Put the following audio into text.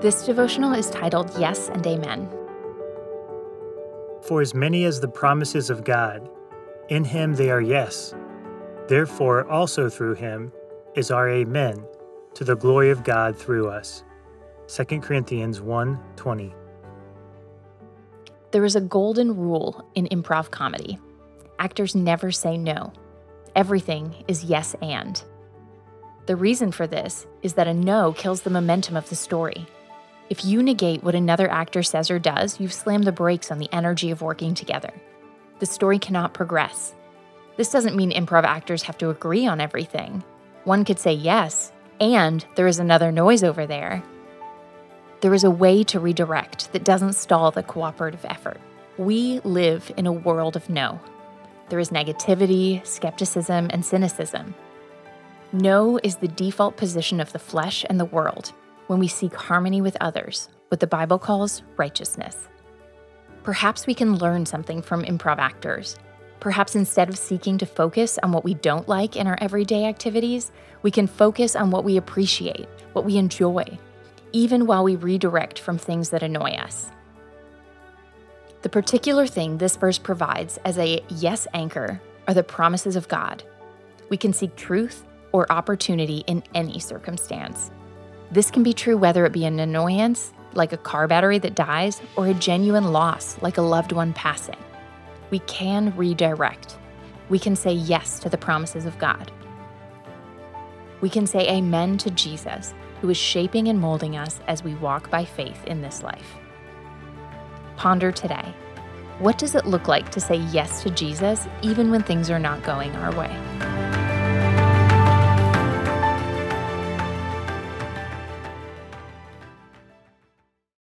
This devotional is titled Yes and Amen. For as many as the promises of God, in him they are yes. Therefore, also through him is our Amen, to the glory of God through us. 2 Corinthians 1 20. There is a golden rule in improv comedy actors never say no, everything is yes and. The reason for this is that a no kills the momentum of the story. If you negate what another actor says or does, you've slammed the brakes on the energy of working together. The story cannot progress. This doesn't mean improv actors have to agree on everything. One could say yes, and there is another noise over there. There is a way to redirect that doesn't stall the cooperative effort. We live in a world of no. There is negativity, skepticism, and cynicism. No is the default position of the flesh and the world when we seek harmony with others, what the Bible calls righteousness. Perhaps we can learn something from improv actors. Perhaps instead of seeking to focus on what we don't like in our everyday activities, we can focus on what we appreciate, what we enjoy, even while we redirect from things that annoy us. The particular thing this verse provides as a yes anchor are the promises of God. We can seek truth or opportunity in any circumstance. This can be true whether it be an annoyance, like a car battery that dies, or a genuine loss, like a loved one passing. We can redirect. We can say yes to the promises of God. We can say amen to Jesus, who is shaping and molding us as we walk by faith in this life. Ponder today. What does it look like to say yes to Jesus even when things are not going our way?